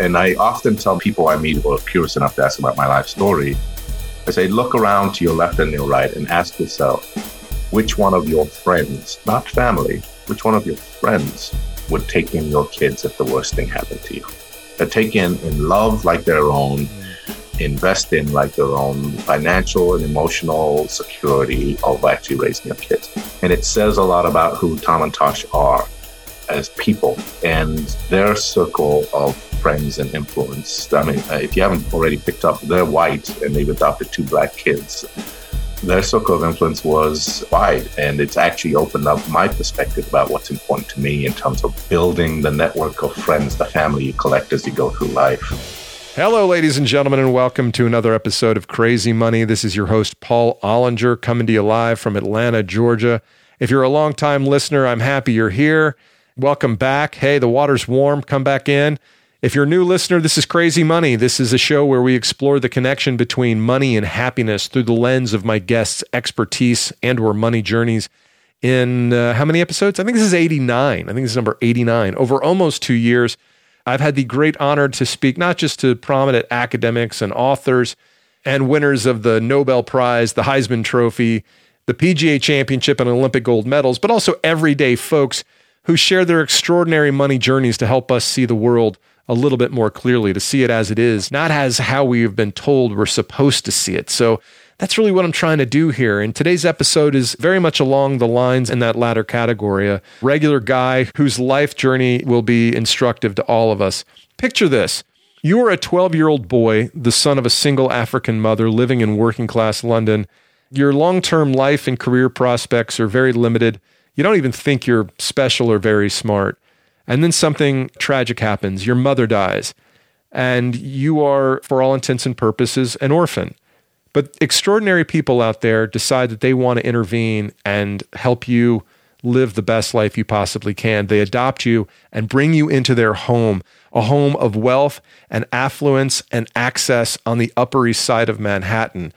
And I often tell people I meet who are curious enough to ask about my life story, I say, look around to your left and your right and ask yourself, which one of your friends, not family, which one of your friends would take in your kids if the worst thing happened to you? They take in in love like their own, invest in like their own financial and emotional security of actually raising your kids. And it says a lot about who Tom and Tosh are as people and their circle of friends and influence. I mean, uh, if you haven't already picked up, they're white and they've adopted two black kids. Their circle of influence was wide, and it's actually opened up my perspective about what's important to me in terms of building the network of friends, the family you collect as you go through life. Hello, ladies and gentlemen, and welcome to another episode of Crazy Money. This is your host, Paul Ollinger, coming to you live from Atlanta, Georgia. If you're a longtime listener, I'm happy you're here. Welcome back. Hey, the water's warm. Come back in. If you're a new listener, this is Crazy Money. This is a show where we explore the connection between money and happiness through the lens of my guests' expertise and or money journeys. In uh, how many episodes? I think this is 89. I think this is number 89. Over almost 2 years, I've had the great honor to speak not just to prominent academics and authors and winners of the Nobel Prize, the Heisman Trophy, the PGA Championship and Olympic gold medals, but also everyday folks who share their extraordinary money journeys to help us see the world a little bit more clearly, to see it as it is, not as how we've been told we're supposed to see it. So that's really what I'm trying to do here. And today's episode is very much along the lines in that latter category a regular guy whose life journey will be instructive to all of us. Picture this. You are a 12 year old boy, the son of a single African mother living in working class London. Your long term life and career prospects are very limited. You don't even think you're special or very smart. And then something tragic happens. Your mother dies, and you are, for all intents and purposes, an orphan. But extraordinary people out there decide that they want to intervene and help you live the best life you possibly can. They adopt you and bring you into their home, a home of wealth and affluence and access on the Upper East Side of Manhattan.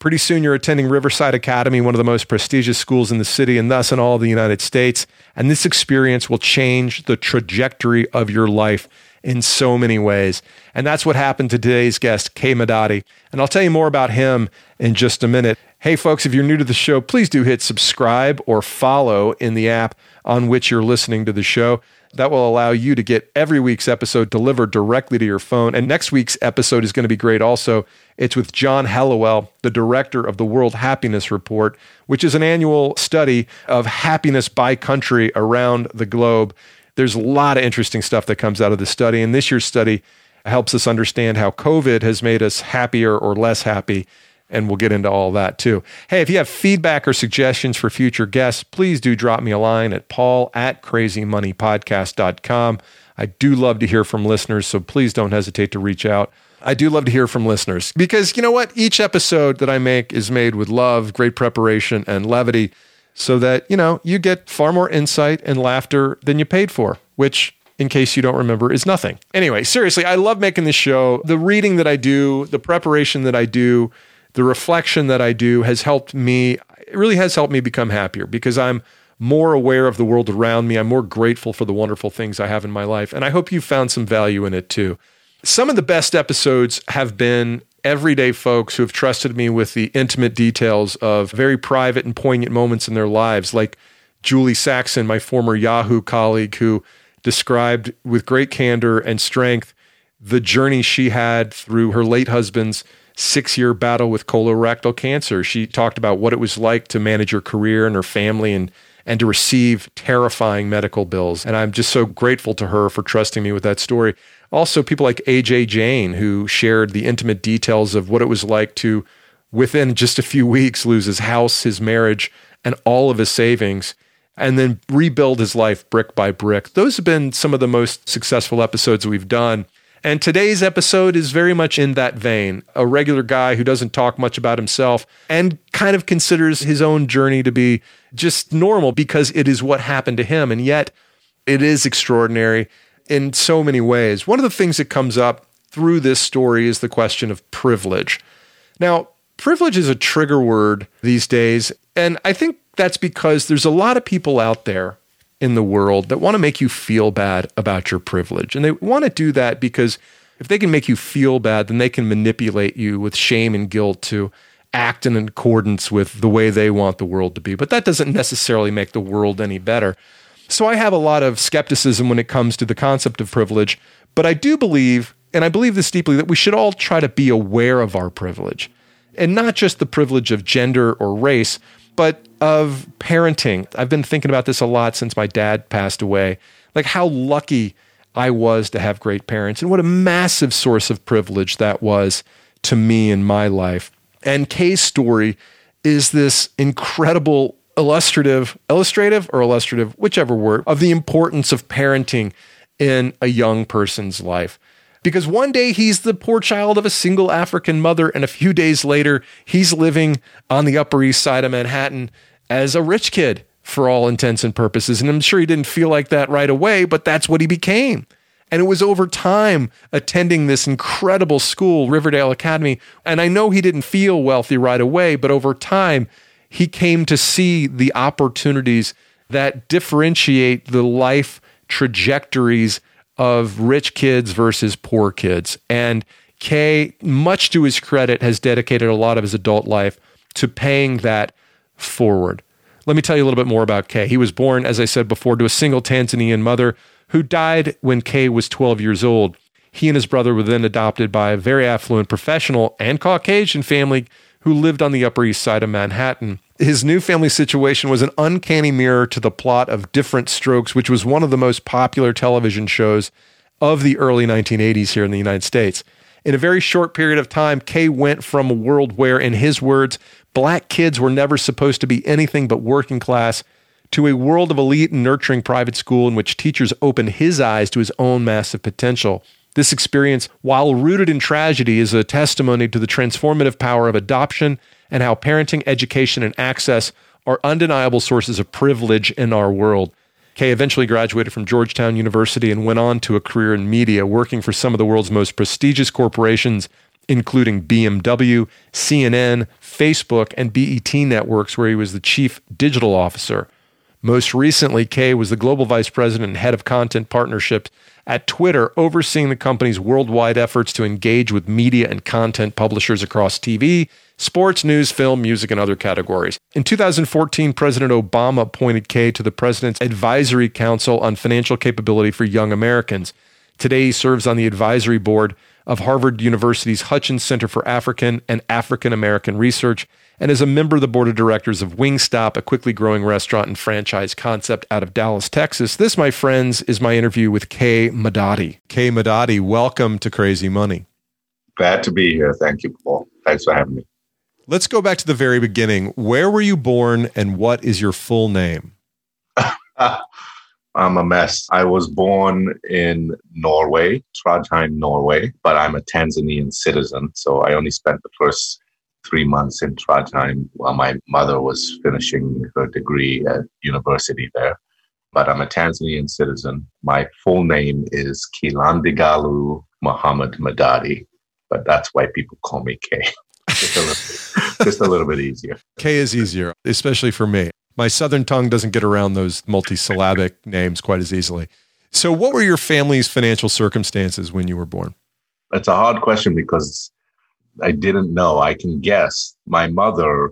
Pretty soon, you're attending Riverside Academy, one of the most prestigious schools in the city and thus in all of the United States. And this experience will change the trajectory of your life in so many ways. And that's what happened to today's guest, Kay Madati. And I'll tell you more about him in just a minute. Hey, folks, if you're new to the show, please do hit subscribe or follow in the app on which you're listening to the show. That will allow you to get every week's episode delivered directly to your phone. And next week's episode is going to be great also. It's with John Helliwell, the director of the World Happiness Report, which is an annual study of happiness by country around the globe. There's a lot of interesting stuff that comes out of the study. And this year's study helps us understand how COVID has made us happier or less happy and we'll get into all that too. Hey, if you have feedback or suggestions for future guests, please do drop me a line at paul at crazymoneypodcast.com. I do love to hear from listeners, so please don't hesitate to reach out. I do love to hear from listeners because you know what? Each episode that I make is made with love, great preparation, and levity so that, you know, you get far more insight and laughter than you paid for, which in case you don't remember, is nothing. Anyway, seriously, I love making this show. The reading that I do, the preparation that I do, the reflection that I do has helped me, it really has helped me become happier because I'm more aware of the world around me. I'm more grateful for the wonderful things I have in my life. And I hope you found some value in it too. Some of the best episodes have been everyday folks who have trusted me with the intimate details of very private and poignant moments in their lives, like Julie Saxon, my former Yahoo colleague, who described with great candor and strength the journey she had through her late husband's six year battle with colorectal cancer. She talked about what it was like to manage her career and her family and and to receive terrifying medical bills. And I'm just so grateful to her for trusting me with that story. Also, people like AJ Jane, who shared the intimate details of what it was like to, within just a few weeks, lose his house, his marriage, and all of his savings, and then rebuild his life brick by brick. Those have been some of the most successful episodes we've done. And today's episode is very much in that vein a regular guy who doesn't talk much about himself and kind of considers his own journey to be just normal because it is what happened to him. And yet, it is extraordinary in so many ways. One of the things that comes up through this story is the question of privilege. Now, privilege is a trigger word these days. And I think that's because there's a lot of people out there in the world that want to make you feel bad about your privilege. And they want to do that because if they can make you feel bad, then they can manipulate you with shame and guilt to act in accordance with the way they want the world to be. But that doesn't necessarily make the world any better. So I have a lot of skepticism when it comes to the concept of privilege. But I do believe, and I believe this deeply, that we should all try to be aware of our privilege. And not just the privilege of gender or race, but of parenting. I've been thinking about this a lot since my dad passed away. Like how lucky I was to have great parents and what a massive source of privilege that was to me in my life. And Kay's story is this incredible illustrative, illustrative or illustrative, whichever word, of the importance of parenting in a young person's life. Because one day he's the poor child of a single African mother, and a few days later, he's living on the Upper East Side of Manhattan as a rich kid for all intents and purposes. And I'm sure he didn't feel like that right away, but that's what he became. And it was over time attending this incredible school, Riverdale Academy. And I know he didn't feel wealthy right away, but over time, he came to see the opportunities that differentiate the life trajectories of rich kids versus poor kids. And Kay, much to his credit, has dedicated a lot of his adult life to paying that forward. Let me tell you a little bit more about Kay. He was born, as I said before, to a single Tanzanian mother who died when Kay was 12 years old. He and his brother were then adopted by a very affluent professional and Caucasian family who lived on the Upper East Side of Manhattan. His new family situation was an uncanny mirror to the plot of Diff'rent Strokes, which was one of the most popular television shows of the early 1980s here in the United States. In a very short period of time, Kay went from a world where, in his words, black kids were never supposed to be anything but working class to a world of elite and nurturing private school in which teachers opened his eyes to his own massive potential. This experience, while rooted in tragedy, is a testimony to the transformative power of adoption and how parenting, education, and access are undeniable sources of privilege in our world. Kay eventually graduated from Georgetown University and went on to a career in media, working for some of the world's most prestigious corporations, including BMW, CNN, Facebook, and BET Networks, where he was the chief digital officer. Most recently, Kay was the global vice president and head of content partnerships at Twitter, overseeing the company's worldwide efforts to engage with media and content publishers across TV, sports, news, film, music, and other categories. In 2014, President Obama appointed Kay to the President's Advisory Council on Financial Capability for Young Americans. Today, he serves on the advisory board of Harvard University's Hutchins Center for African and African American Research and is a member of the board of directors of Wingstop, a quickly growing restaurant and franchise concept out of Dallas, Texas. This, my friends, is my interview with Kay Madati. Kay Madati, welcome to Crazy Money. Glad to be here. Thank you, Paul. Thanks for having me. Let's go back to the very beginning. Where were you born and what is your full name? I'm a mess. I was born in Norway, Trondheim, Norway, but I'm a Tanzanian citizen. So I only spent the first three months in Trondheim while my mother was finishing her degree at university there. But I'm a Tanzanian citizen. My full name is Kilandigalu Muhammad Madati, but that's why people call me Kay. just, a little, just a little bit easier. Kay is easier, especially for me. My southern tongue doesn't get around those multisyllabic names quite as easily. So, what were your family's financial circumstances when you were born? That's a hard question because I didn't know. I can guess. My mother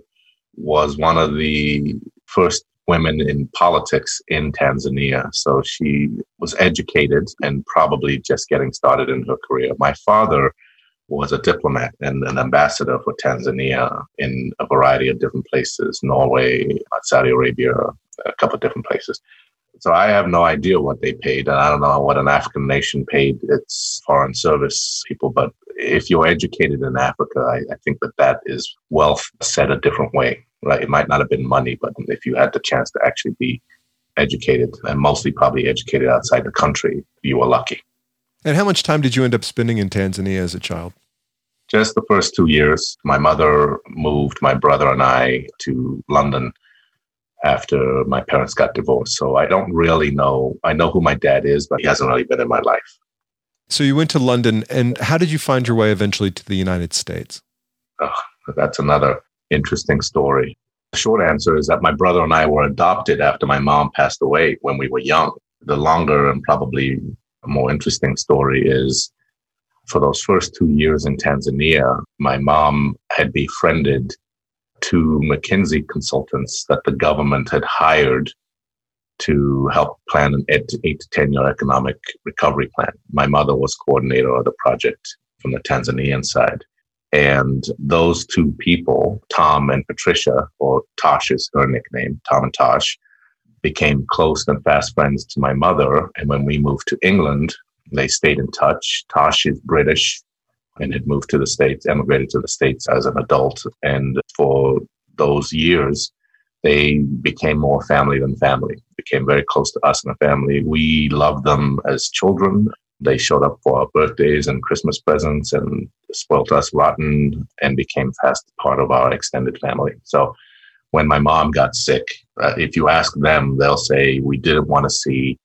was one of the first women in politics in Tanzania. So she was educated and probably just getting started in her career. My father was a diplomat and an ambassador for Tanzania in a variety of different places Norway, uh, Saudi Arabia, a couple of different places. So I have no idea what they paid, and I don't know what an African nation paid its foreign service people. But if you're educated in Africa, I, I think that that is wealth set a different way. Right? It might not have been money, but if you had the chance to actually be educated, and mostly probably educated outside the country, you were lucky. And how much time did you end up spending in Tanzania as a child? Just the first two years. My mother moved my brother and I to London after my parents got divorced. So I don't really know. I know who my dad is, but he hasn't really been in my life. So you went to London, and how did you find your way eventually to the United States? Oh, that's another interesting story. The short answer is that my brother and I were adopted after my mom passed away when we were young. The longer and probably more interesting story is for those first two years in Tanzania, my mom had befriended two McKinsey consultants that the government had hired to help plan an eight, eight to 10 year economic recovery plan. My mother was coordinator of the project from the Tanzanian side. And those two people, Tom and Patricia, or Tosh is her nickname, Tom and Tosh, became close and fast friends to my mother. And when we moved to England, they stayed in touch. Tosh is British and had moved to the States, emigrated to the States as an adult. And for those years, they became more family than family, became very close to us and the family. We loved them as children. They showed up for our birthdays and Christmas presents and spoilt us rotten and became fast part of our extended family. So when my mom got sick, uh, if you ask them, they'll say, We didn't want to see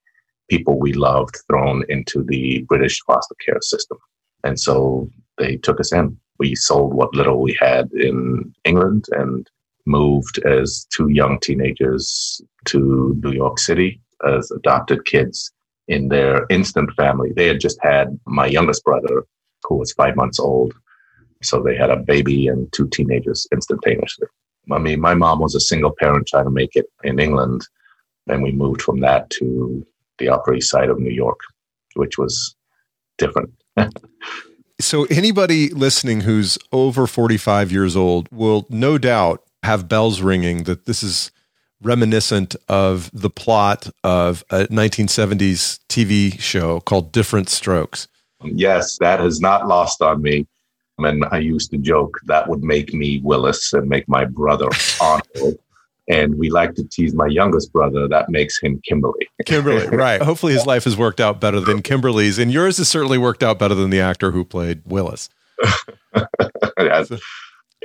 people we loved thrown into the British foster care system. And so they took us in. We sold what little we had in England and moved as two young teenagers to New York City as adopted kids in their instant family. They had just had my youngest brother, who was five months old. So they had a baby and two teenagers instantaneously. I mean, my mom was a single parent trying to make it in England. And we moved from that to the Upper East Side of New York, which was different. so, anybody listening who's over 45 years old will no doubt have bells ringing that this is reminiscent of the plot of a 1970s TV show called Diff'rent Strokes. Yes, that has not lost on me. And I used to joke that would make me Willis and make my brother Arnold. And we like to tease my youngest brother. That makes him Kimberly. Kimberly, right. Hopefully his life has worked out better than Kimberly's. And yours has certainly worked out better than the actor who played Willis. yes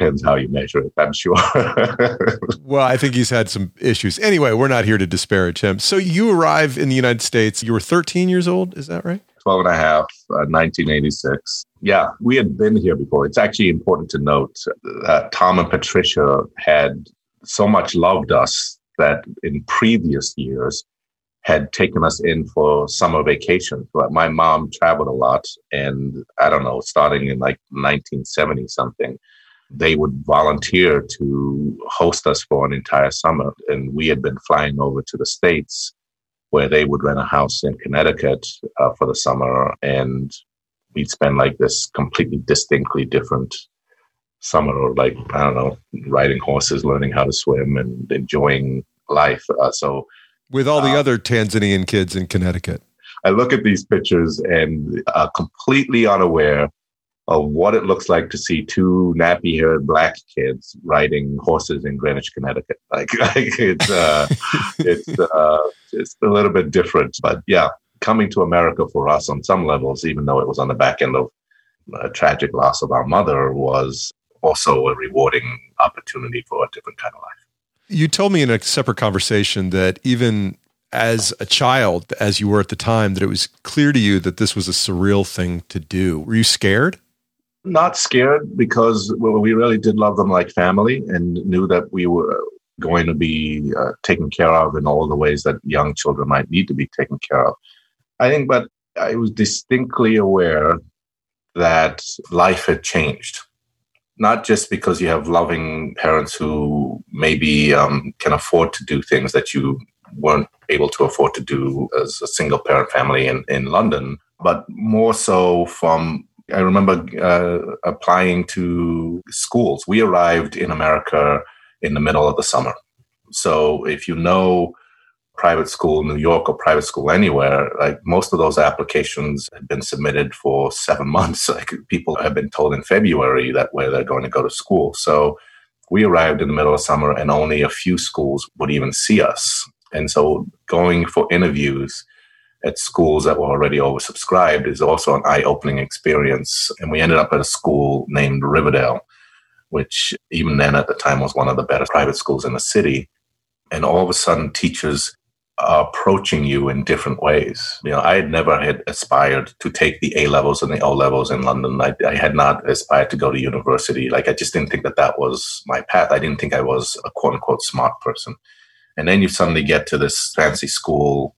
depends how you measure it, I'm sure. well, I think he's had some issues. Anyway, we're not here to disparage him. So you arrive in the United States. You were 13 years old, is that right? 12 and a half, uh, 1986. Yeah, we had been here before. It's actually important to note that Tom and Patricia had so much loved us that in previous years had taken us in for summer vacation. But my mom traveled a lot, and I don't know, starting in like 1970 something, they would volunteer to host us for an entire summer. And we had been flying over to the States where they would rent a house in Connecticut uh, for the summer. And we'd spend like this completely distinctly different summer, or like, I don't know, riding horses, learning how to swim, and enjoying life. Uh, so, with all the uh, other Tanzanian kids in Connecticut. I look at these pictures and uh, completely unaware of what it looks like to see two nappy-haired black kids riding horses in Greenwich, Connecticut. Like, like it's uh, it's uh, it's a little bit different, but yeah, coming to America for us on some levels, even though it was on the back end of a tragic loss of our mother, was also a rewarding opportunity for a different kind of life. You told me in a separate conversation that even as a child, as you were at the time, that it was clear to you that this was a surreal thing to do. Were you scared? not scared because we really did love them like family and knew that we were going to be uh, taken care of in all the ways that young children might need to be taken care of. I think, but I was distinctly aware that life had changed. Not just because you have loving parents who maybe um, can afford to do things that you weren't able to afford to do as a single parent family in, in London, but more so from I remember uh, applying to schools. We arrived in America in the middle of the summer. So if you know private school New York or private school anywhere, like most of those applications had been submitted for seven months. Like people have been told in February that where they're going to go to school. So we arrived in the middle of summer and only a few schools would even see us. And so going for interviews at schools that were already oversubscribed is also an eye opening experience. And we ended up at a school named Riverdale, which even then at the time was one of the better private schools in the city. And all of a sudden, teachers approaching you in different ways. You know, I had never had aspired to take the A levels and the O levels in London. I, I, had not aspired to go to university. Like, I just didn't think that that was my path. I didn't think I was a quote unquote smart person. And then you suddenly get to this fancy school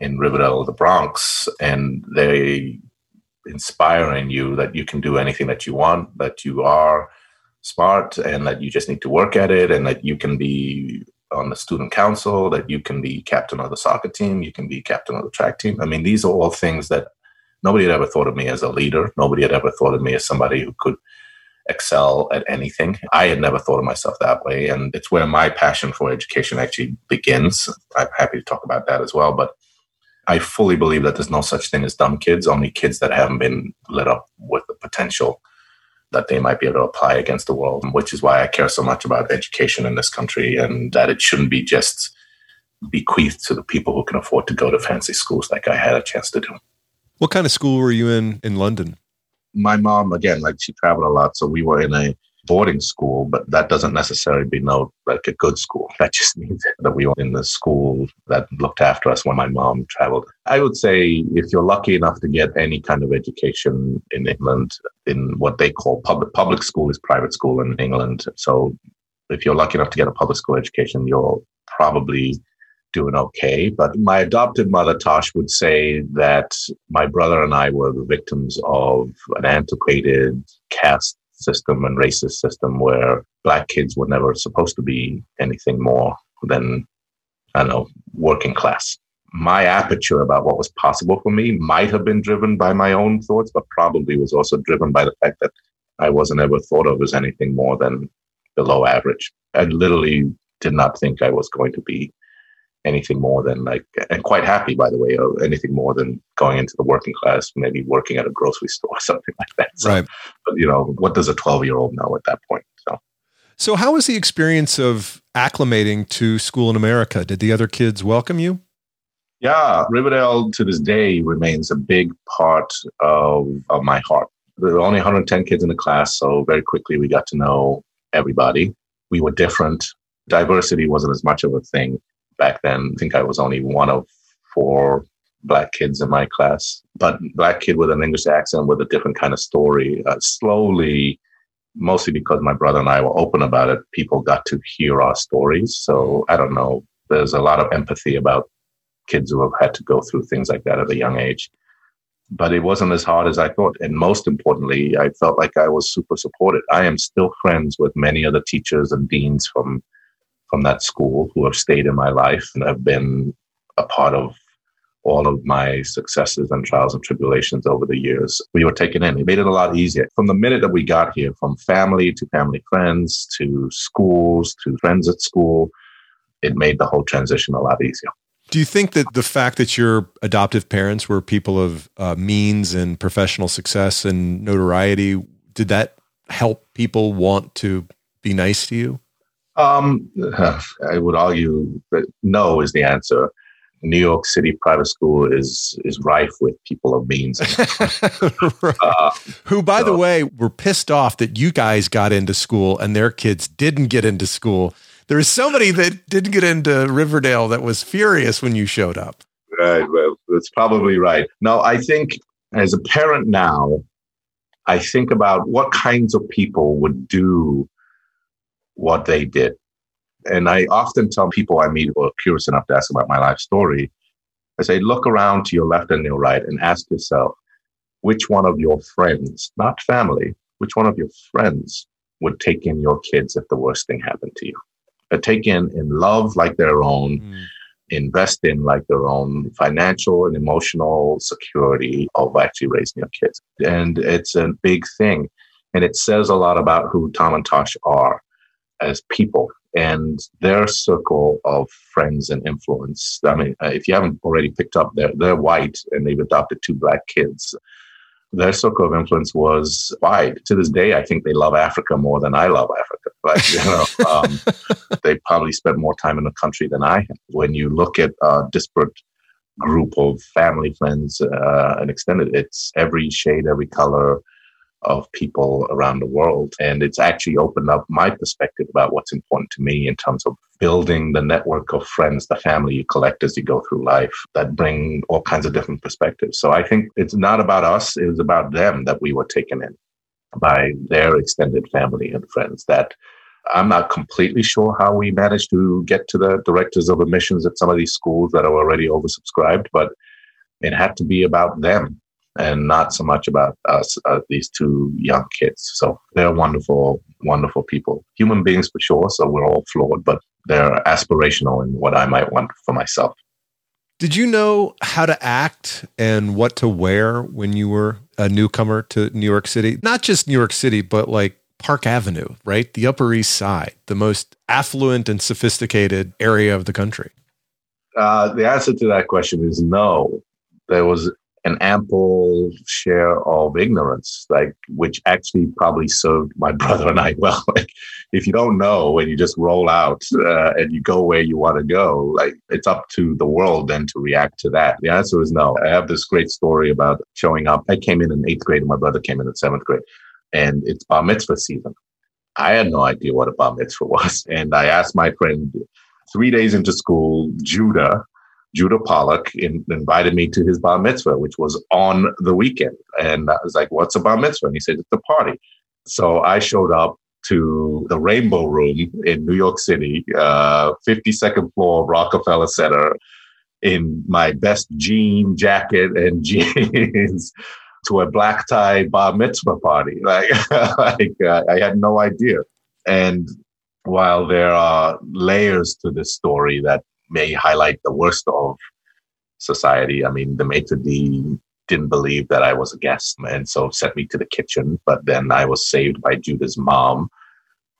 in Riverdale, the Bronx, and they inspire in you that you can do anything that you want, that you are smart, and that you just need to work at it, and that you can be on the student council, that you can be captain of the soccer team, you can be captain of the track team. I mean, these are all things that nobody had ever thought of me as a leader. Nobody had ever thought of me as somebody who could excel at anything. I had never thought of myself that way. And it's where my passion for education actually begins. I'm happy to talk about that as well. But I fully believe that there's no such thing as dumb kids, only kids that haven't been lit up with the potential that they might be able to apply against the world, which is why I care so much about education in this country and that it shouldn't be just bequeathed to the people who can afford to go to fancy schools like I had a chance to do. What kind of school were you in in London? My mom, again, like she traveled a lot. So we were in a boarding school, but that doesn't necessarily no like a good school. That just means that we were in the school that looked after us when my mom traveled. I would say if you're lucky enough to get any kind of education in England, in what they call public public school is private school in England. So if you're lucky enough to get a public school education, you're probably doing okay. But my adopted mother, Tosh, would say that my brother and I were the victims of an antiquated caste system and racist system where black kids were never supposed to be anything more than, I don't know, working class. My aperture about what was possible for me might have been driven by my own thoughts, but probably was also driven by the fact that I wasn't ever thought of as anything more than below average. I literally did not think I was going to be anything more than like, and quite happy, by the way, of anything more than going into the working class, maybe working at a grocery store or something like that. So, right. But, you know, what does a 12 year old know at that point? So, so how was the experience of acclimating to school in America? Did the other kids welcome you? Yeah, Riverdale to this day remains a big part of, of my heart. There were only 110 kids in the class, so very quickly we got to know everybody. We were different. Diversity wasn't as much of a thing back then. I think I was only one of four black kids in my class, but black kid with an English accent with a different kind of story. Uh, slowly, mostly because my brother and I were open about it, people got to hear our stories. So I don't know. There's a lot of empathy about kids who have had to go through things like that at a young age. But it wasn't as hard as I thought. And most importantly, I felt like I was super supported. I am still friends with many of the teachers and deans from from that school who have stayed in my life and have been a part of all of my successes and trials and tribulations over the years. We were taken in. It made it a lot easier. From the minute that we got here, from family to family friends to schools to friends at school, it made the whole transition a lot easier. Do you think that the fact that your adoptive parents were people of uh, means and professional success and notoriety, did that help people want to be nice to you? Um, I would argue that no is the answer. New York City private school is is rife with people of means, right. uh, who, by so. the way, were pissed off that you guys got into school and their kids didn't get into school. There was somebody that didn't get into Riverdale that was furious when you showed up. Right, well, that's probably right. No, I think as a parent now, I think about what kinds of people would do what they did. And I often tell people I meet who are curious enough to ask about my life story, I say, look around to your left and your right and ask yourself, which one of your friends, not family, which one of your friends would take in your kids if the worst thing happened to you? Uh, take in in love like their own, mm. invest in like their own financial and emotional security of actually raising your kids. And it's a big thing. And it says a lot about who Tom and Tosh are as people and their circle of friends and influence. I mean, uh, if you haven't already picked up, they're, they're white and they've adopted two black kids. Their circle of influence was wide. To this day, I think they love Africa more than I love Africa. But, you know, um, they probably spent more time in the country than I have. When you look at a disparate group of family, friends, uh, and extended, it's every shade, every color, of people around the world. And it's actually opened up my perspective about what's important to me in terms of building the network of friends, the family you collect as you go through life that bring all kinds of different perspectives. So I think it's not about us, it was about them that we were taken in by their extended family and friends that I'm not completely sure how we managed to get to the directors of admissions at some of these schools that are already oversubscribed, but it had to be about them and not so much about us, uh, these two young kids. So they're wonderful, wonderful people, human beings for sure. So we're all flawed, but they're aspirational in what I might want for myself. Did you know how to act and what to wear when you were a newcomer to New York City? Not just New York City, but like Park Avenue, right? The Upper East Side, the most affluent and sophisticated area of the country. Uh, the answer to that question is no. There was an ample share of ignorance, like which actually probably served my brother and I well. Like, if you don't know and you just roll out uh, and you go where you want to go, like it's up to the world then to react to that. The answer is no. I have this great story about showing up. I came in in eighth grade, and my brother came in in seventh grade, and it's bar mitzvah season. I had no idea what a bar mitzvah was, and I asked my friend three days into school, Judah, Judah Pollock in, invited me to his bar mitzvah, which was on the weekend. And I was like, what's a bar mitzvah? And he said, it's a party. So I showed up to the Rainbow Room in New York City, uh, 52nd floor Rockefeller Center, in my best jean jacket and jeans to a black tie bar mitzvah party. Like, like uh, I had no idea. And while there are layers to this story that may highlight the worst of society. I mean, the maitre d' didn't believe that I was a guest and so sent me to the kitchen. But then I was saved by Judah's mom,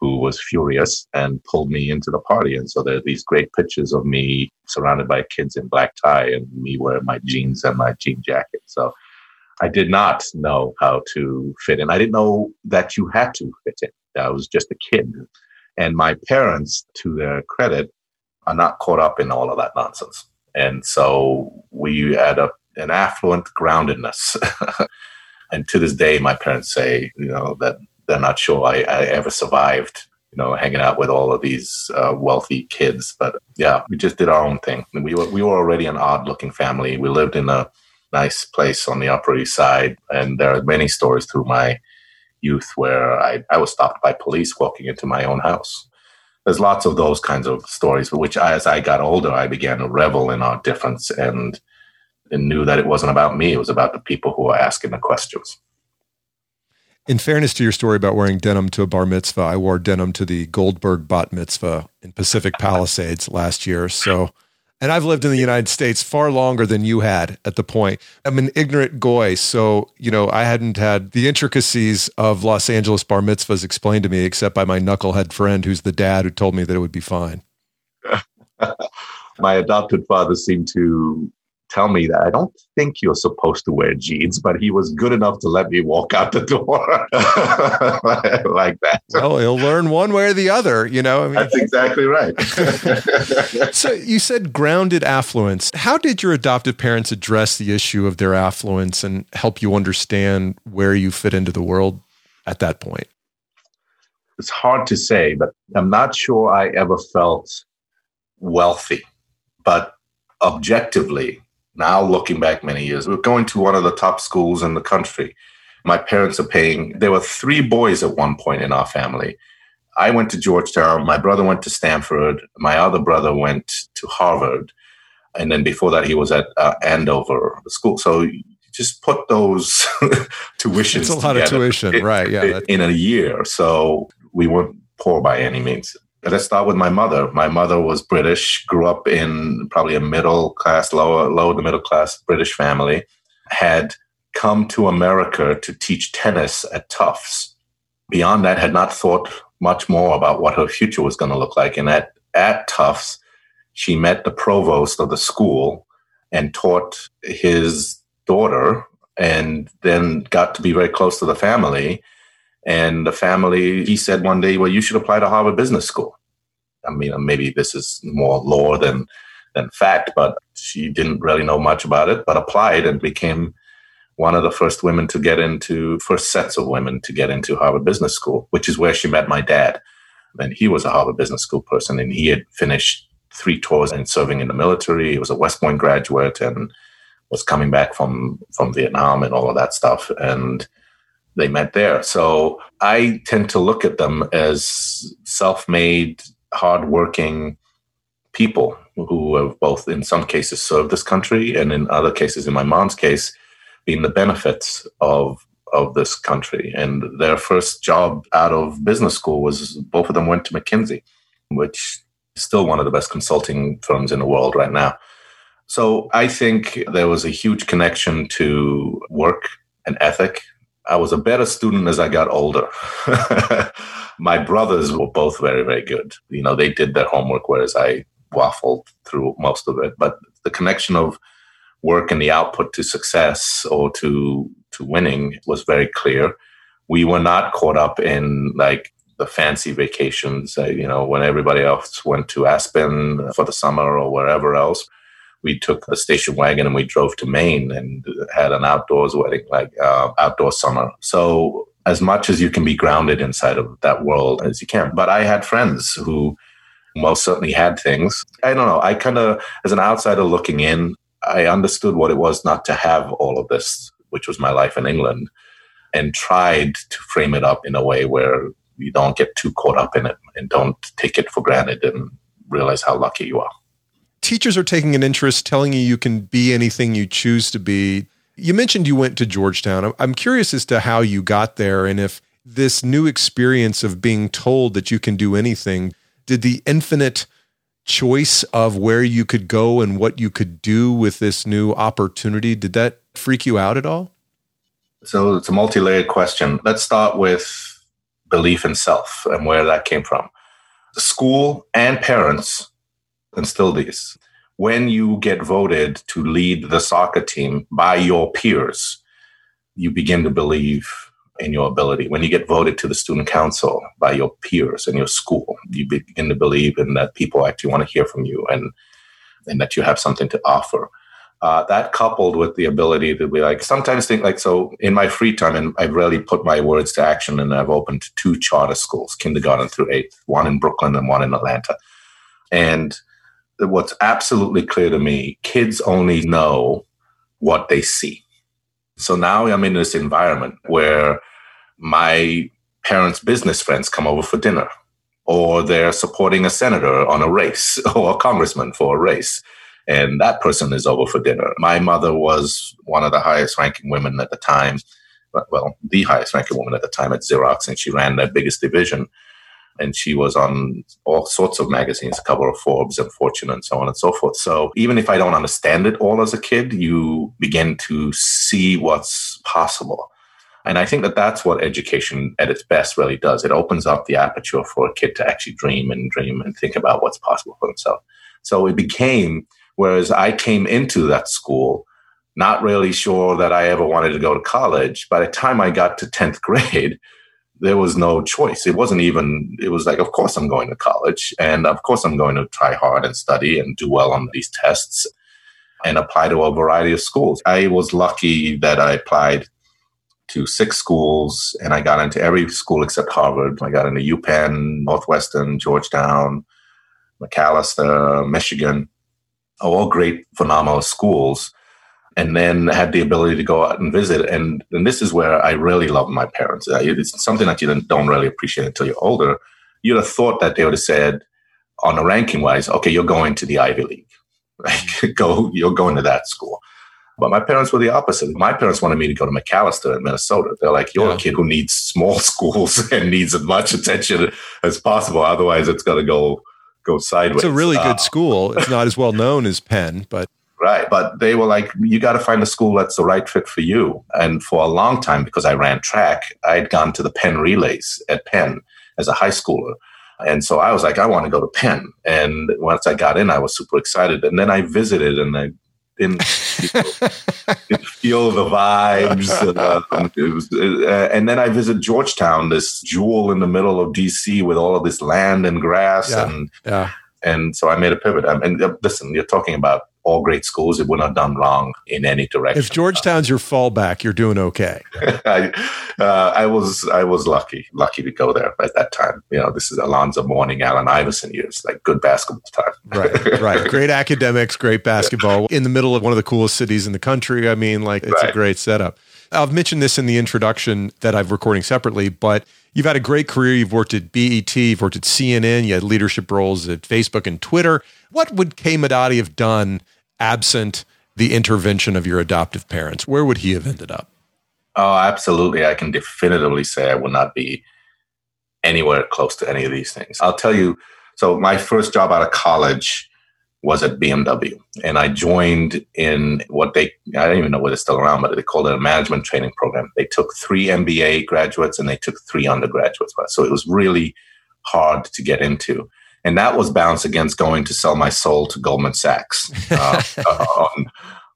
who was furious and pulled me into the party. And so there are these great pictures of me surrounded by kids in black tie and me wearing my jeans and my jean jacket. So I did not know how to fit in. I didn't know that you had to fit in. I was just a kid. And my parents, to their credit, are not caught up in all of that nonsense. And so we had a, an affluent groundedness. and to this day, my parents say, you know, that they're not sure I, I ever survived, you know, hanging out with all of these uh, wealthy kids. But yeah, we just did our own thing. We were, we were already an odd looking family. We lived in a nice place on the Upper East Side. And there are many stories through my youth where I, I was stopped by police walking into my own house there's lots of those kinds of stories, which as I got older, I began to revel in our difference and, and knew that it wasn't about me. It was about the people who were asking the questions. In fairness to your story about wearing denim to a bar mitzvah, I wore denim to the Goldberg bat mitzvah in Pacific Palisades last year. So and I've lived in the United States far longer than you had at the point. I'm an ignorant goy, so you know I hadn't had the intricacies of Los Angeles bar mitzvahs explained to me, except by my knucklehead friend, who's the dad who told me that it would be fine. my adopted father seemed to tell me that I don't think you're supposed to wear jeans, but he was good enough to let me walk out the door like that. Well, he'll learn one way or the other, you know. I mean, That's exactly right. so you said grounded affluence. How did your adoptive parents address the issue of their affluence and help you understand where you fit into the world at that point? It's hard to say, but I'm not sure I ever felt wealthy. But objectively, now, looking back many years, we are going to one of the top schools in the country. My parents are paying, there were three boys at one point in our family. I went to Georgetown. My brother went to Stanford. My other brother went to Harvard. And then before that, he was at uh, Andover school. So just put those tuitions. It's a lot of tuition, right? Yeah. In a year. So we weren't poor by any means. Let's start with my mother. My mother was British, grew up in probably a middle class, lower, low to middle class British family, had come to America to teach tennis at Tufts. Beyond that, had not thought much more about what her future was going to look like. And at, at Tufts, she met the provost of the school and taught his daughter and then got to be very close to the family and the family, he said one day, well, you should apply to Harvard Business School. I mean, maybe this is more lore than, than fact, but she didn't really know much about it, but applied and became one of the first women to get into, first sets of women to get into Harvard Business School, which is where she met my dad. And he was a Harvard Business School person, and he had finished three tours and serving in the military. He was a West Point graduate and was coming back from from Vietnam and all of that stuff. And they met there. So I tend to look at them as self-made, hardworking people who have both, in some cases, served this country, and in other cases, in my mom's case, been the benefits of of this country. And their first job out of business school was both of them went to McKinsey, which is still one of the best consulting firms in the world right now. So I think there was a huge connection to work and ethic. I was a better student as I got older. My brothers were both very, very good. You know, they did their homework, whereas I waffled through most of it. But the connection of work and the output to success or to to winning was very clear. We were not caught up in like the fancy vacations, uh, you know, when everybody else went to Aspen for the summer or wherever else. We took a station wagon and we drove to Maine and had an outdoors wedding, like uh, outdoor summer. So as much as you can be grounded inside of that world as you can. But I had friends who most certainly had things. I don't know. I kind of, as an outsider looking in, I understood what it was not to have all of this, which was my life in England, and tried to frame it up in a way where you don't get too caught up in it and don't take it for granted and realize how lucky you are. Teachers are taking an interest, telling you you can be anything you choose to be. You mentioned you went to Georgetown. I'm curious as to how you got there and if this new experience of being told that you can do anything, did the infinite choice of where you could go and what you could do with this new opportunity, did that freak you out at all? So it's a multi layered question. Let's start with belief in self and where that came from. The school and parents instill these. When you get voted to lead the soccer team by your peers, you begin to believe in your ability. When you get voted to the student council by your peers in your school, you begin to believe in that people actually want to hear from you and and that you have something to offer. Uh, that coupled with the ability to be like sometimes think like so in my free time and i've really put my words to action and i've opened two charter schools kindergarten through eighth one in brooklyn and one in atlanta and what's absolutely clear to me kids only know what they see so now i'm in this environment where my parents' business friends come over for dinner, or they're supporting a senator on a race or a congressman for a race. And that person is over for dinner. My mother was one of the highest ranking women at the time, well, the highest ranking woman at the time at Xerox, and she ran their biggest division. And she was on all sorts of magazines, cover of Forbes and Fortune and so on and so forth. So even if I don't understand it all as a kid, you begin to see what's possible. And I think that that's what education at its best really does. It opens up the aperture for a kid to actually dream and dream and think about what's possible for himself. So it became, whereas I came into that school not really sure that I ever wanted to go to college. By the time I got to 10th grade, there was no choice. It wasn't even, it was like, of course I'm going to college. And of course I'm going to try hard and study and do well on these tests and apply to a variety of schools. I was lucky that I applied to six schools, and I got into every school except Harvard. I got into UPenn, Northwestern, Georgetown, Macalester, Michigan, all great, phenomenal schools. And then had the ability to go out and visit. And, and this is where I really love my parents. It's something that you don't really appreciate until you're older. You'd have thought that they would have said, on a ranking wise, okay, you're going to the Ivy League. Right? go, you're going to that school. But my parents were the opposite. My parents wanted me to go to Macalester in Minnesota. They're like, you're yeah. a kid who needs small schools and needs as much attention as possible. Otherwise, it's going to go go sideways. It's a really good uh, school. It's not as well known as Penn, but right. But they were like, you got to find a school that's the right fit for you. And for a long time, because I ran track, I'd gone to the Penn relays at Penn as a high schooler. And so I was like, I want to go to Penn. And once I got in, I was super excited. And then I visited and I didn't feel the vibes. Uh, was, uh, and then I visit Georgetown, this jewel in the middle of DC with all of this land and grass, yeah, and yeah. and so I made a pivot. and uh, listen, you're talking about all great schools. It wouldn't have done wrong in any direction. If Georgetown's your fallback, you're doing okay. I, uh, I was I was lucky, lucky to go there at that time. You know, this is Alonzo Mourning, Allen Iverson years, like good basketball time. right, right. Great academics, great basketball in the middle of one of the coolest cities in the country. I mean, like it's right. a great setup. I've mentioned this in the introduction that I'm recording separately, but you've had a great career. You've worked at BET, you've worked at CNN, you had leadership roles at Facebook and Twitter. What would Kay Madati have done absent the intervention of your adoptive parents? Where would he have ended up? Oh, absolutely. I can definitively say I would not be anywhere close to any of these things. I'll tell you. So, my first job out of college was at BMW, and I joined in what they I don't even know whether it's still around, but they called it a management training program. They took three MBA graduates and they took three undergraduates, so it was really hard to get into and that was balanced against going to sell my soul to Goldman Sachs uh, on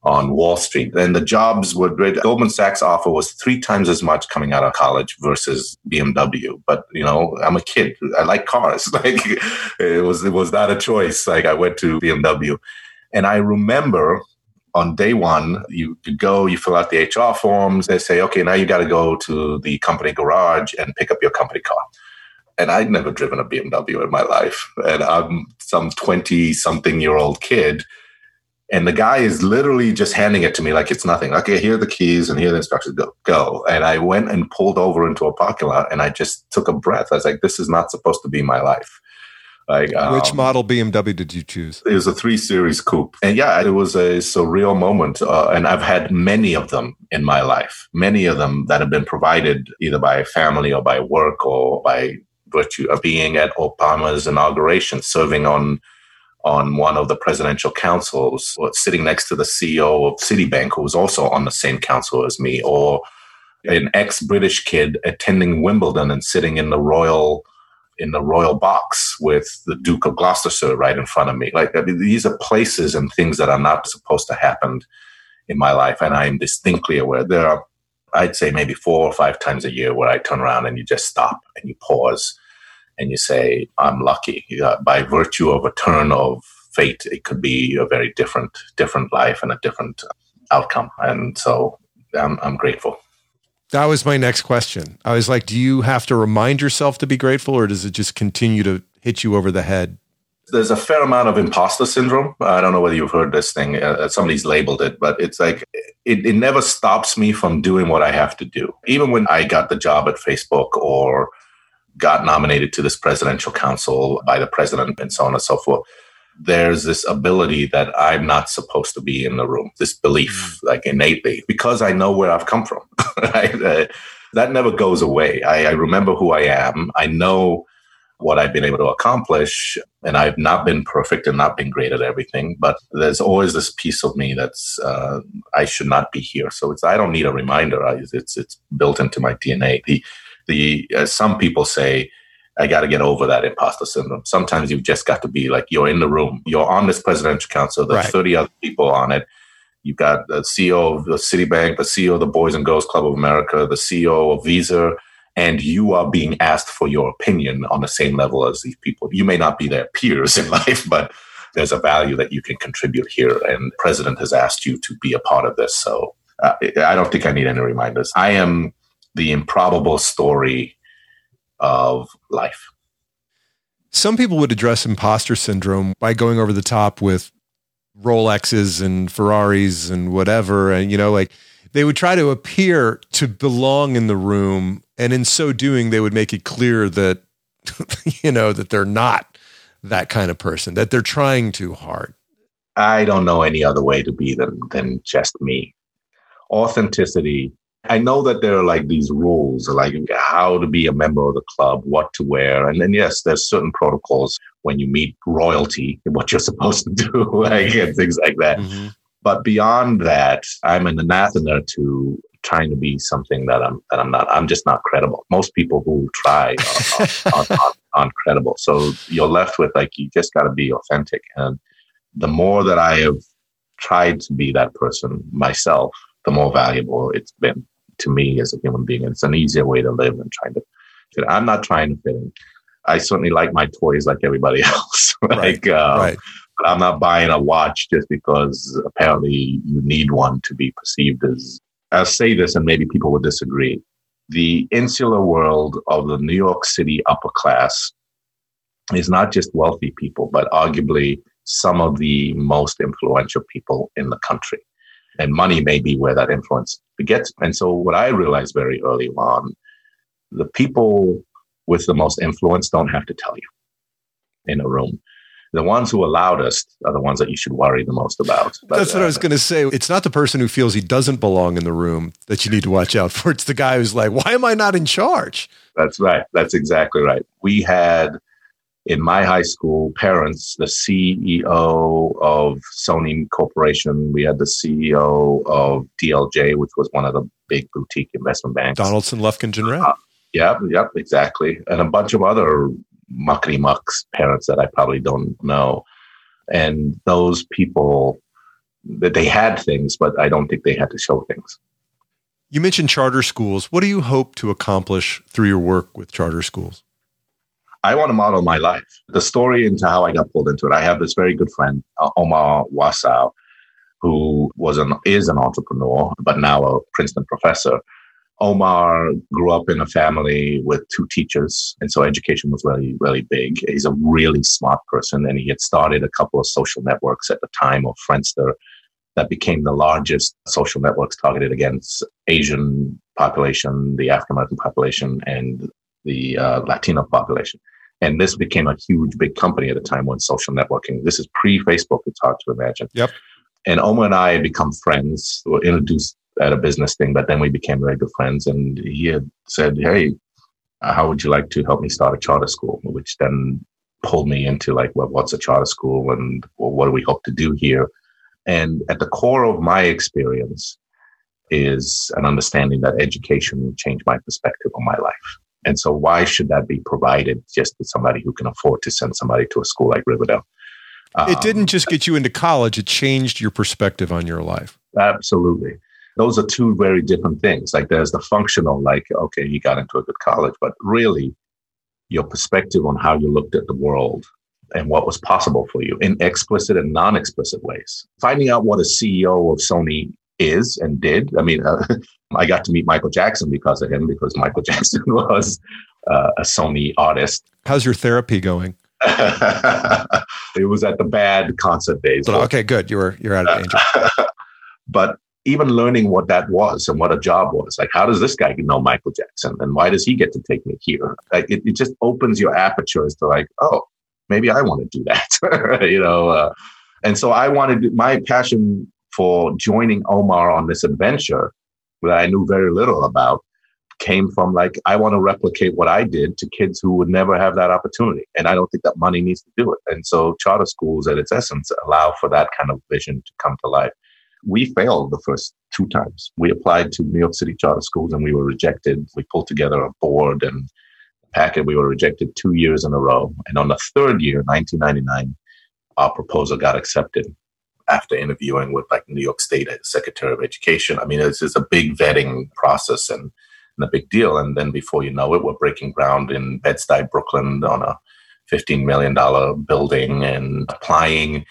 on Wall Street. And the jobs were great. Goldman Sachs offer was three times as much coming out of college versus BMW. But you know, I'm a kid. I like cars. Like it was it was not a choice. Like I went to BMW, and I remember on day one, you, you go, you fill out the HR forms. They say, okay, now you got to go to the company garage and pick up your company car and I'd never driven a BMW in my life. And I'm some 20 something year old kid. And the guy is literally just handing it to me like it's nothing. Okay, here are the keys and here are the instructions. Go, go. And I went and pulled over into a parking lot and I just took a breath. I was like, this is not supposed to be my life. Like, um, which model BMW did you choose? It was a three series coupe, and yeah, it was a surreal moment. Uh, and I've had many of them in my life, many of them that have been provided either by family or by work or by virtue of being at Obama's inauguration, serving on on one of the presidential councils, or sitting next to the CEO of Citibank, who was also on the same council as me, or an ex-British kid attending Wimbledon and sitting in the royal in the royal box with the Duke of Gloucester right in front of me. Like I mean, these are places and things that are not supposed to happen in my life, and I am distinctly aware there are I'd say maybe four or five times a year where I turn around and you just stop and you pause and you say, I'm lucky. by virtue of a turn of fate, it could be a very different, different life and a different outcome. And so I'm, I'm grateful. That was my next question. I was like, do you have to remind yourself to be grateful or does it just continue to hit you over the head there's a fair amount of imposter syndrome. I don't know whether you've heard this thing. Uh, somebody's labeled it, but it's like it, it never stops me from doing what I have to do. Even when I got the job at Facebook or got nominated to this presidential council by the president and so on and so forth, there's this ability that I'm not supposed to be in the room, this belief, mm. like innately, because I know where I've come from. right? uh, that never goes away. I, I remember who I am. I know what I've been able to accomplish. And I've not been perfect and not been great at everything, but there's always this piece of me that's uh, I should not be here. So it's I don't need a reminder. I, it's it's built into my DNA. The the as some people say. I got to get over that imposter syndrome. Sometimes you've just got to be like, you're in the room, you're on this presidential council, there's right. 30 other people on it. You've got the CEO of the Citibank, the CEO of the Boys and Girls Club of America, the CEO of Visa, and you are being asked for your opinion on the same level as these people. You may not be their peers in life, but there's a value that you can contribute here. And the president has asked you to be a part of this. So uh, I don't think I need any reminders. I am the improbable story of life. Some people would address imposter syndrome by going over the top with Rolexes and Ferraris and whatever. And, you know, like they would try to appear to belong in the room and in so doing they would make it clear that you know that they're not that kind of person that they're trying too hard. I don't know any other way to be than than just me. Authenticity. I know that there are like these rules like how to be a member of the club what to wear and then yes there's certain protocols when you meet royalty and what you're supposed to do like and things like that. Mm-hmm. But beyond that, I'm an anathema to trying to be something that I'm that I'm not. I'm just not credible. Most people who try are, are, are, aren't credible. So you're left with like you just got to be authentic. And the more that I have tried to be that person myself, the more valuable it's been to me as a human being. And it's an easier way to live than trying to. Fit. I'm not trying to fit in. I certainly like my toys like everybody else. like, right. Uh, right But I'm not buying a watch just because apparently you need one to be perceived as. I'll say this, and maybe people will disagree. The insular world of the New York City upper class is not just wealthy people, but arguably some of the most influential people in the country. And money may be where that influence begets. And so, what I realized very early on, the people with the most influence don't have to tell you in a room. The ones who allowed us are the ones that you should worry the most about. But, That's what uh, I was going to say. It's not the person who feels he doesn't belong in the room that you need to watch out for. It's the guy who's like, why am I not in charge? That's right. That's exactly right. We had in my high school, parents, the CEO of Sony Corporation, we had the CEO of DLJ, which was one of the big boutique investment banks. Donaldson, Lufkin, and Uh, yep, yep, exactly. And a bunch of other muckety mucks parents that I probably don't know. And those people, that they had things, but I don't think they had to show things. You mentioned charter schools. What do you hope to accomplish through your work with charter schools? I want to model my life. The story into how I got pulled into it. I have this very good friend, Omar Wasow, who was an is an entrepreneur, but now a Princeton professor. Omar grew up in a family with two teachers, and so education was really, really big. He's a really smart person, and he had started a couple of social networks at the time of Friendster that became the largest social networks targeted against Asian population, the African American population, and the uh, Latino population. And this became a huge, big company at the time when social networking. This is pre Facebook. It's hard to imagine. Yep. And Omar and I had become friends. We were introduced at a business thing, but then we became very good friends. And he had said, "Hey, how would you like to help me start a charter school?" Which then pulled me into like, well, what's a charter school, and well, what do we hope to do here? And at the core of my experience is an understanding that education changed my perspective on my life. And so why should that be provided just to somebody who can afford to send somebody to a school like Riverdale? Um, it didn't just get you into college, it changed your perspective on your life. Absolutely. Those are two very different things. Like there's the functional, like, okay, you got into a good college, but really your perspective on how you looked at the world and what was possible for you in explicit and non explicit ways. Finding out what a CEO of Sony is and did. I mean, uh, I got to meet Michael Jackson because of him, because Michael Jackson was uh, a Sony artist. How's your therapy going? it was at the bad concert days. okay, good. You were you're out of danger. but even learning what that was and what a job was, like how does this guy know Michael Jackson and why does he get to take me here? Like, it, it just opens your aperture to like, oh, maybe I want to do that, you know. Uh, and so I wanted my passion for joining Omar on this adventure that I knew very little about came from like, I want to replicate what I did to kids who would never have that opportunity. And I don't think that money needs to do it. And so charter schools at its essence allow for that kind of vision to come to life. We failed the first two times. We applied to New York City charter schools and we were rejected. We pulled together a board and packet. We were rejected two years in a row. And on the third year, 1999, our proposal got accepted after interviewing with like New York State Secretary of Education. I mean, this is a big vetting process and, and a big deal. And then before you know it, we're breaking ground in Bed-Stuy, Brooklyn on a $15 million building and applying.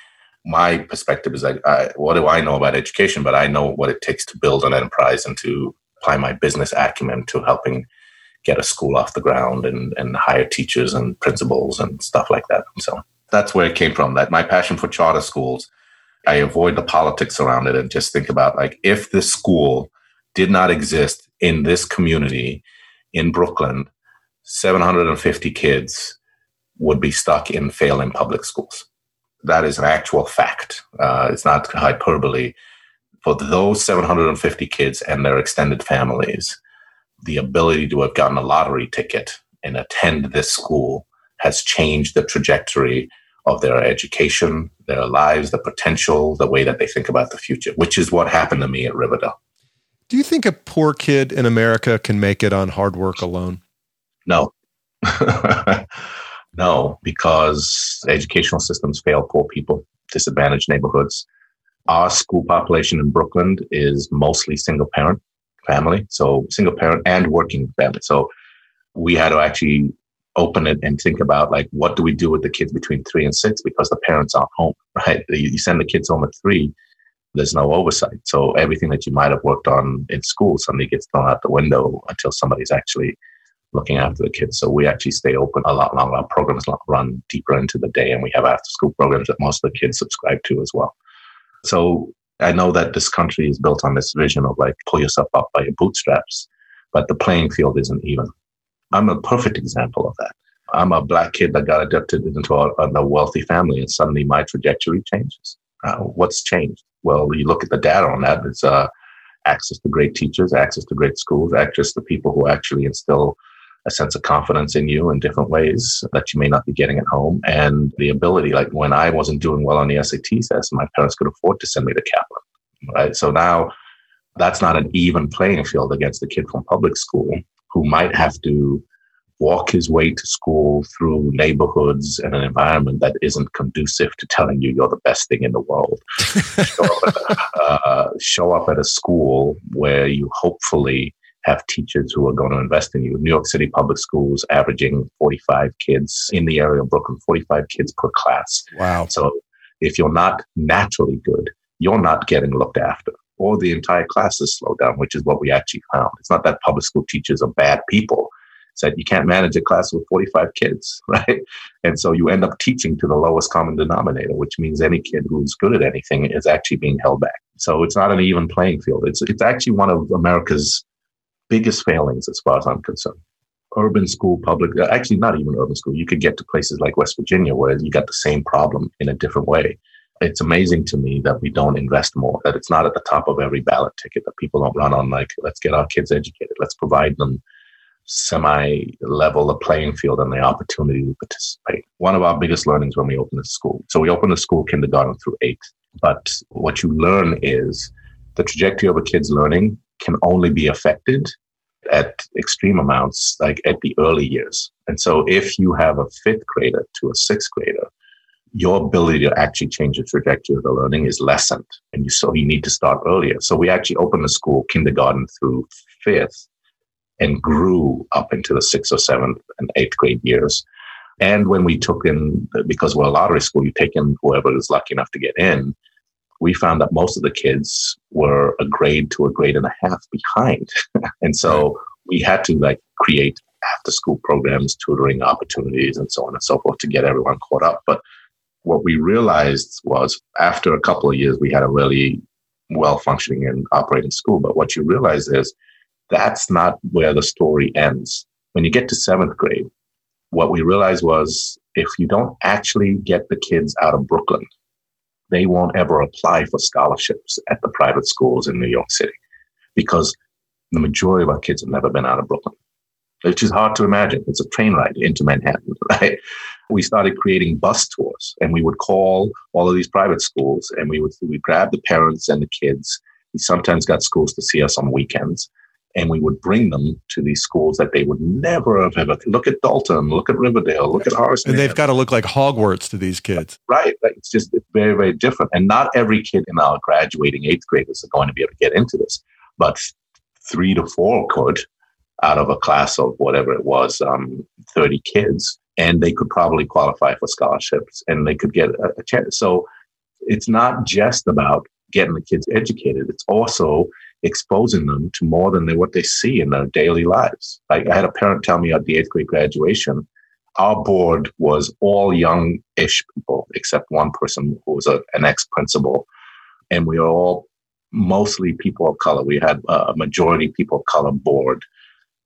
My perspective is like, I, what do I know about education? But I know what it takes to build an enterprise and to apply my business acumen to helping get a school off the ground and, and hire teachers and principals and stuff like that. So that's where it came from. That my passion for charter schools I avoid the politics around it and just think about like if this school did not exist in this community in Brooklyn, 750 kids would be stuck in failing public schools. That is an actual fact. Uh, it's not hyperbole. For those 750 kids and their extended families, the ability to have gotten a lottery ticket and attend this school has changed the trajectory of their education, their lives, the potential, the way that they think about the future, which is what happened to me at Riverdale. Do you think a poor kid in America can make it on hard work alone? No. no, because educational systems fail poor people, disadvantaged neighborhoods. Our school population in Brooklyn is mostly single parent family, so single parent and working family. So we had to actually open it and think about like what do we do with the kids between three and six because the parents aren't home, right? You send the kids home at three, there's no oversight. So everything that you might have worked on in school suddenly gets thrown out the window until somebody's actually looking after the kids. So we actually stay open a lot longer. Our programs run deeper into the day, and we have after school programs that most of the kids subscribe to as well. So I know that this country is built on this vision of like pull yourself up by your bootstraps, but the playing field isn't even. I'm a perfect example of that. I'm a black kid that got adopted into a, a wealthy family, and suddenly my trajectory changes. Uh, what's changed? Well, you look at the data on that. It's uh, access to great teachers, access to great schools, access to people who actually instill a sense of confidence in you in different ways that you may not be getting at home, and the ability. Like when I wasn't doing well on the SAT test, my parents could afford to send me to Kaplan. Right. So now that's not an even playing field against the kid from public school who might have to walk his way to school through neighborhoods and an environment that isn't conducive to telling you you're the best thing in the world. show, up a, uh, show, up at a, school where you hopefully have teachers who are going to invest in you. New York City public schools averaging 45 kids in the area of Brooklyn, 45 kids per class. Wow. So if you're not naturally good, you're not getting looked after or the entire class is slowed down, which is what we actually found. It's not that public school teachers are bad people. It's that you can't manage a class with 45 kids, right? And so you end up teaching to the lowest common denominator, which means any kid who's good at anything is actually being held back. So it's not an even playing field. It's, it's actually one of America's biggest failings as far as I'm concerned. Urban school, public, uh, actually not even urban school. You could get to places like West Virginia where you got the same problem in a different way it's amazing to me that we don't invest more, that it's not at the top of every ballot ticket, that people don't run on like, let's get our kids educated, let's provide them semi level the playing field and the opportunity to participate. One of our biggest learnings when we open the school. So we open the school kindergarten through eight, but what you learn is the trajectory of a kid's learning can only be affected at extreme amounts, like at the early years. And so if you have a fifth grader to a sixth grader, your ability to actually change the trajectory of the learning is lessened. And you, so you need to start earlier. So we actually opened the school kindergarten through fifth and grew up into the sixth or seventh and eighth grade years. And when we took in, because we're a lottery school, you take in whoever is lucky enough to get in. We found that most of the kids were a grade to a grade and a half behind. and so we had to like create after school programs, tutoring opportunities, and so on and so forth to get everyone caught up. But what we realized was after a couple of years, we had a really well functioning and operating school. But what you realize is that's not where the story ends. When you get to seventh grade, what we realized was if you don't actually get the kids out of Brooklyn, they won't ever apply for scholarships at the private schools in New York City because the majority of our kids have never been out of Brooklyn which is hard to imagine. It's a train ride into Manhattan, right? We started creating bus tours and we would call all of these private schools and we would we grab the parents and the kids. We sometimes got schools to see us on weekends and we would bring them to these schools that they would never have ever look at Dalton, look at Riverdale, look at Horace. And they've got to look like Hogwarts to these kids. Right. It's just it's very, very different. And not every kid in our graduating eighth graders are going to be able to get into this. But three to four could out of a class of whatever it was, um, 30 kids, and they could probably qualify for scholarships and they could get a, a chance. So it's not just about getting the kids educated, it's also exposing them to more than they, what they see in their daily lives. Like I had a parent tell me at the eighth grade graduation, our board was all young-ish people, except one person who was a, an ex-principal, and we were all mostly people of color. We had a majority people of color board,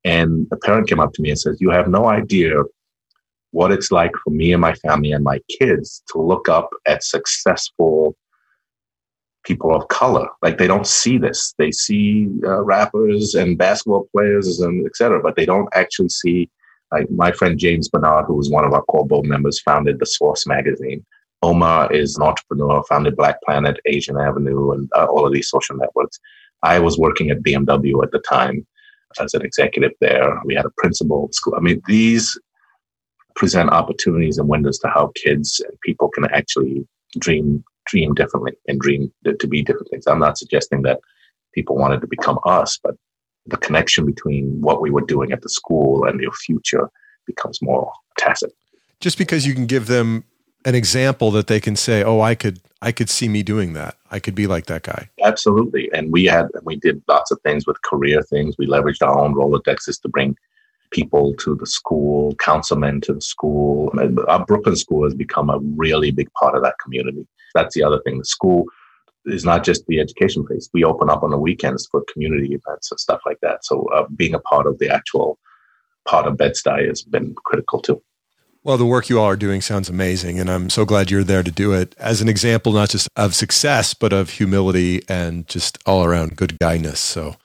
and a parent came up to me and says, You have no idea what it's like for me and my family and my kids to look up at successful people of color. Like they don't see this. They see uh, rappers and basketball players and et cetera, but they don't actually see. Like my friend James Bernard, who was one of our core board members, founded the Source magazine. Omar is an entrepreneur, founded Black Planet, Asian Avenue, and uh, all of these social networks. I was working at BMW at the time as an executive there. We had a principal school. I mean, these present opportunities and windows to how kids and people can actually dream dream differently and dream to be different things. I'm not suggesting that people wanted to become us, but the connection between what we were doing at the school and your future becomes more tacit. Just because you can give them an example that they can say, "Oh, I could, I could see me doing that. I could be like that guy." Absolutely, and we had, we did lots of things with career things. We leveraged our own Rolodexes to bring people to the school, councilmen to the school. Our uh, Brooklyn school has become a really big part of that community. That's the other thing. The school is not just the education place. We open up on the weekends for community events and stuff like that. So uh, being a part of the actual part of Bed-Stuy has been critical too. Well, the work you all are doing sounds amazing, and I'm so glad you're there to do it as an example, not just of success, but of humility and just all around good guyness. So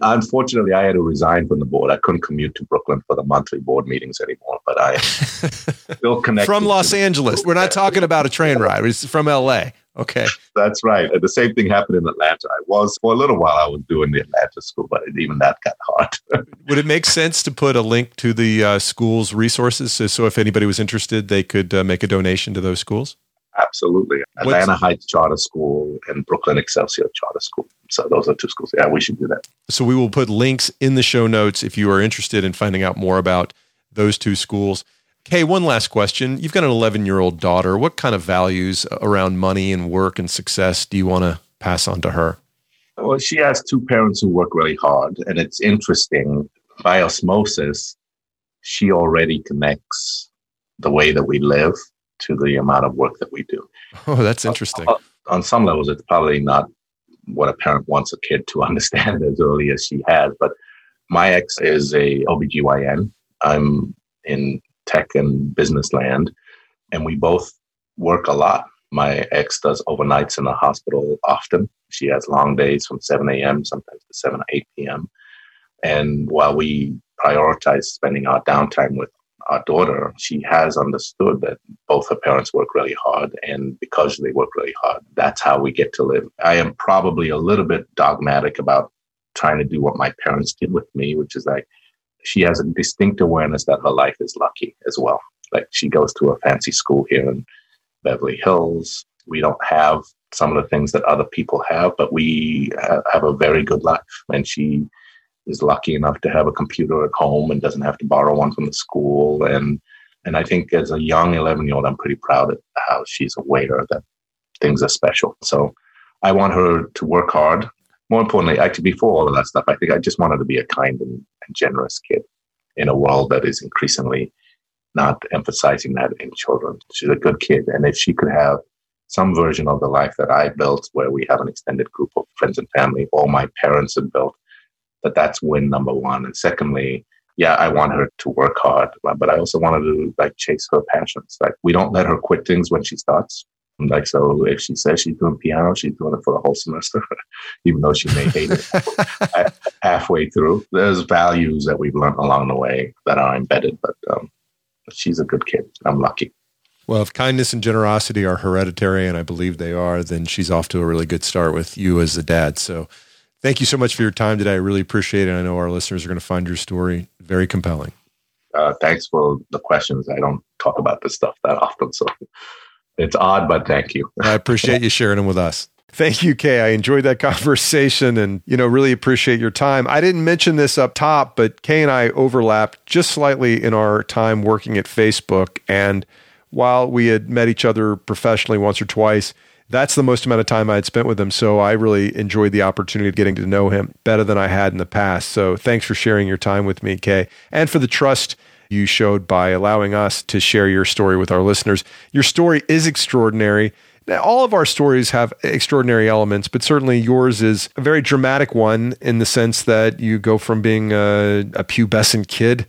Unfortunately, I had to resign from the board. I couldn't commute to Brooklyn for the monthly board meetings anymore, but I still connected. from Los Angeles. We're not talking about a train ride. It's from LA. Okay. That's right. And the same thing happened in Atlanta. I was, for a little while, I was doing the Atlanta school, but even that got hard. Would it make sense to put a link to the uh, school's resources so, so, if anybody was interested, they could uh, make a donation to those schools? Absolutely. Atlanta What's, Heights Charter School and Brooklyn Excelsior Charter School. So those are two schools. Yeah, we should do that. So we will put links in the show notes if you are interested in finding out more about those two schools. Okay, one last question. You've got an 11 year old daughter. What kind of values around money and work and success do you want to pass on to her? Well, she has two parents who work really hard. And it's interesting, by osmosis, she already connects the way that we live to the amount of work that we do. Oh, that's uh, interesting. On, on some levels, it's probably not what a parent wants a kid to understand as early as she has, but my ex is a OBGYN. I'm in tech and business land, and we both work a lot. My ex does overnights in the hospital often. She has long days from 7 a.m., sometimes to 7 or 8 p.m. And while we prioritize spending our downtime with our daughter, she has understood that both her parents work really hard. And because they work really hard, that's how we get to live. I am probably a little bit dogmatic about trying to do what my parents did with me, which is like she has a distinct awareness that her life is lucky as well. Like she goes to a fancy school here in Beverly Hills. We don't have some of the things that other people have, but we have a very good life. And she is lucky enough to have a computer at home and doesn't have to borrow one from the school. And and I think as a young 11 year old, I'm pretty proud of how she's aware that things are special. So I want her to work hard. More importantly, actually, before all of that stuff, I think I just want her to be a kind and, and generous kid in a world that is increasingly not emphasizing that in children. She's a good kid. And if she could have some version of the life that I built, where we have an extended group of friends and family, all my parents had built, that that's win number one. And secondly, yeah, I want her to work hard, but I also wanted to like chase her passions. Like we don't let her quit things when she starts. Like so, if she says she's doing piano, she's doing it for the whole semester, even though she may hate it halfway through. There's values that we've learned along the way that are embedded, but um, she's a good kid. I'm lucky. Well, if kindness and generosity are hereditary, and I believe they are, then she's off to a really good start with you as the dad. So Thank you so much for your time today. I really appreciate it. I know our listeners are going to find your story very compelling. Uh, thanks for the questions. I don't talk about this stuff that often, so it's odd, but thank you. I appreciate you sharing them with us. Thank you, Kay. I enjoyed that conversation and, you know, really appreciate your time. I didn't mention this up top, but Kay and I overlapped just slightly in our time working at Facebook. And while we had met each other professionally once or twice, that's the most amount of time I had spent with him. So I really enjoyed the opportunity of getting to know him better than I had in the past. So thanks for sharing your time with me, Kay, and for the trust you showed by allowing us to share your story with our listeners. Your story is extraordinary. Now, all of our stories have extraordinary elements, but certainly yours is a very dramatic one in the sense that you go from being a, a pubescent kid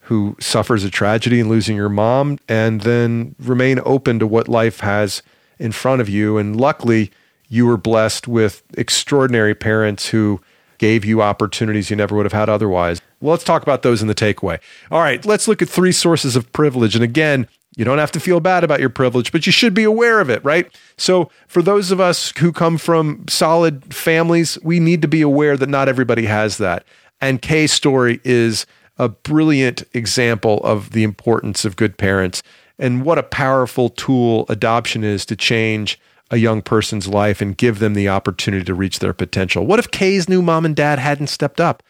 who suffers a tragedy and losing your mom and then remain open to what life has in front of you. And luckily, you were blessed with extraordinary parents who gave you opportunities you never would have had otherwise. Well, let's talk about those in the takeaway. All right, let's look at three sources of privilege. And again, you don't have to feel bad about your privilege, but you should be aware of it, right? So, for those of us who come from solid families, we need to be aware that not everybody has that. And Kay's story is a brilliant example of the importance of good parents and what a powerful tool adoption is to change a young person's life and give them the opportunity to reach their potential. What if Kay's new mom and dad hadn't stepped up?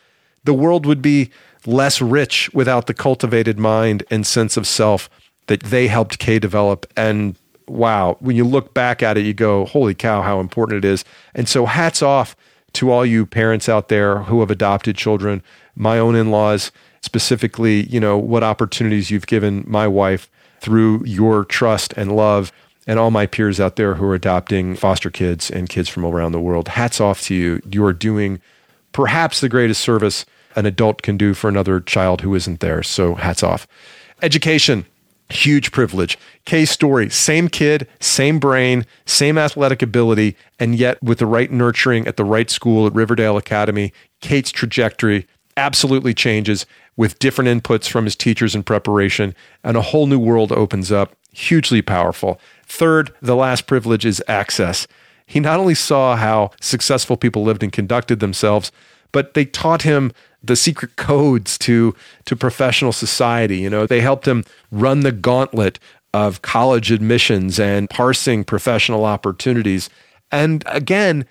The world would be less rich without the cultivated mind and sense of self that they helped Kay develop. And wow, when you look back at it, you go, holy cow, how important it is. And so hats off to all you parents out there who have adopted children, my own in laws, specifically, you know, what opportunities you've given my wife through your trust and love, and all my peers out there who are adopting foster kids and kids from around the world. Hats off to you. You are doing perhaps the greatest service an adult can do for another child who isn't there. So hats off. Education. Huge privilege. Kay's story, same kid, same brain, same athletic ability, and yet with the right nurturing at the right school at Riverdale Academy, Kay's trajectory absolutely changes with different inputs from his teachers in preparation, and a whole new world opens up. Hugely powerful. Third, the last privilege is access. He not only saw how successful people lived and conducted themselves, but they taught him the secret codes to to professional society. You know, they helped him run the gauntlet of college admissions and parsing professional opportunities. And again,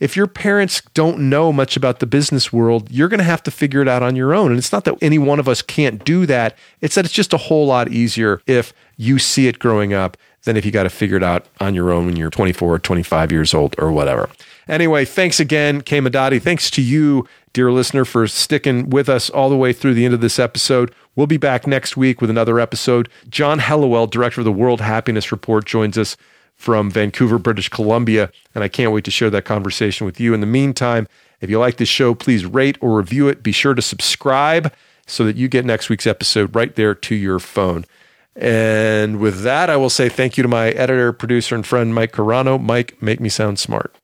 if your parents don't know much about the business world, you're going to have to figure it out on your own. And it's not that any one of us can't do that. It's that it's just a whole lot easier if you see it growing up than if you got to figure it out on your own when you're 24 or 25 years old or whatever. Anyway, thanks again, Kay Madati. Thanks to you, dear listener, for sticking with us all the way through the end of this episode. We'll be back next week with another episode. John Helliwell, director of the World Happiness Report, joins us from Vancouver, British Columbia, and I can't wait to share that conversation with you. In the meantime, if you like this show, please rate or review it. Be sure to subscribe so that you get next week's episode right there to your phone. And with that, I will say thank you to my editor, producer, and friend, Mike Carano. Mike, make me sound smart.